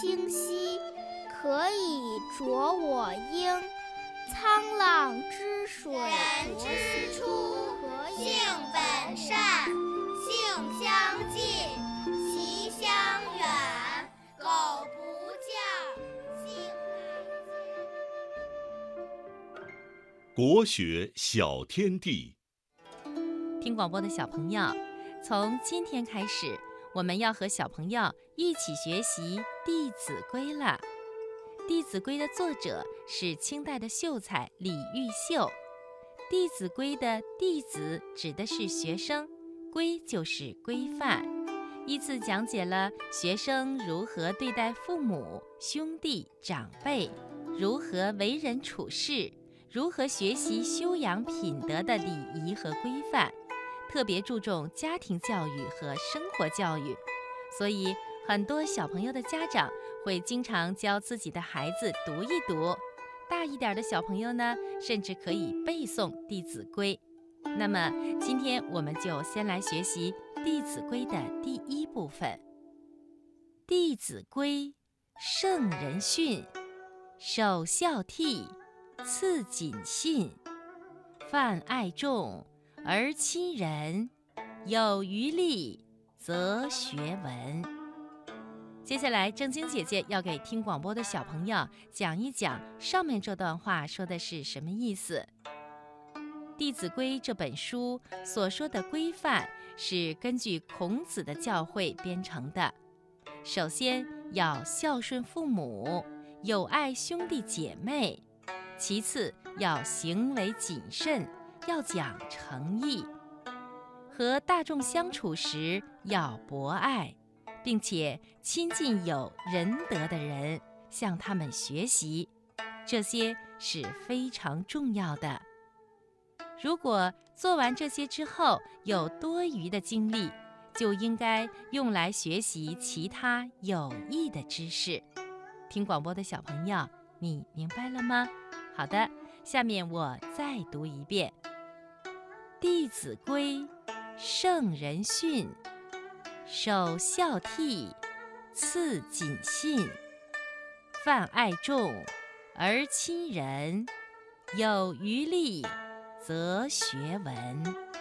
清晰可以濯我缨。沧浪之水人之初性本善性相近习相远苟不教性乃迁国学小天地。听广播的小朋友从今天开始我们要和小朋友一起学习《弟子规》了。《弟子规》的作者是清代的秀才李毓秀，《弟子规》的“弟子”指的是学生，“规”就是规范，依次讲解了学生如何对待父母、兄弟、长辈，如何为人处事。如何学习修养品德的礼仪和规范，特别注重家庭教育和生活教育，所以很多小朋友的家长会经常教自己的孩子读一读。大一点的小朋友呢，甚至可以背诵《弟子规》。那么今天我们就先来学习《弟子规》的第一部分，《弟子规》，圣人训，首孝悌。次谨信，泛爱众而亲仁，有余力则学文。接下来，正晶姐姐要给听广播的小朋友讲一讲上面这段话说的是什么意思。《弟子规》这本书所说的规范是根据孔子的教诲编成的。首先要孝顺父母，友爱兄弟姐妹。其次，要行为谨慎，要讲诚意；和大众相处时要博爱，并且亲近有仁德的人，向他们学习，这些是非常重要的。如果做完这些之后有多余的精力，就应该用来学习其他有益的知识。听广播的小朋友，你明白了吗？好的，下面我再读一遍《弟子规》：圣人训，首孝悌，次谨信，泛爱众而亲仁，有余力则学文。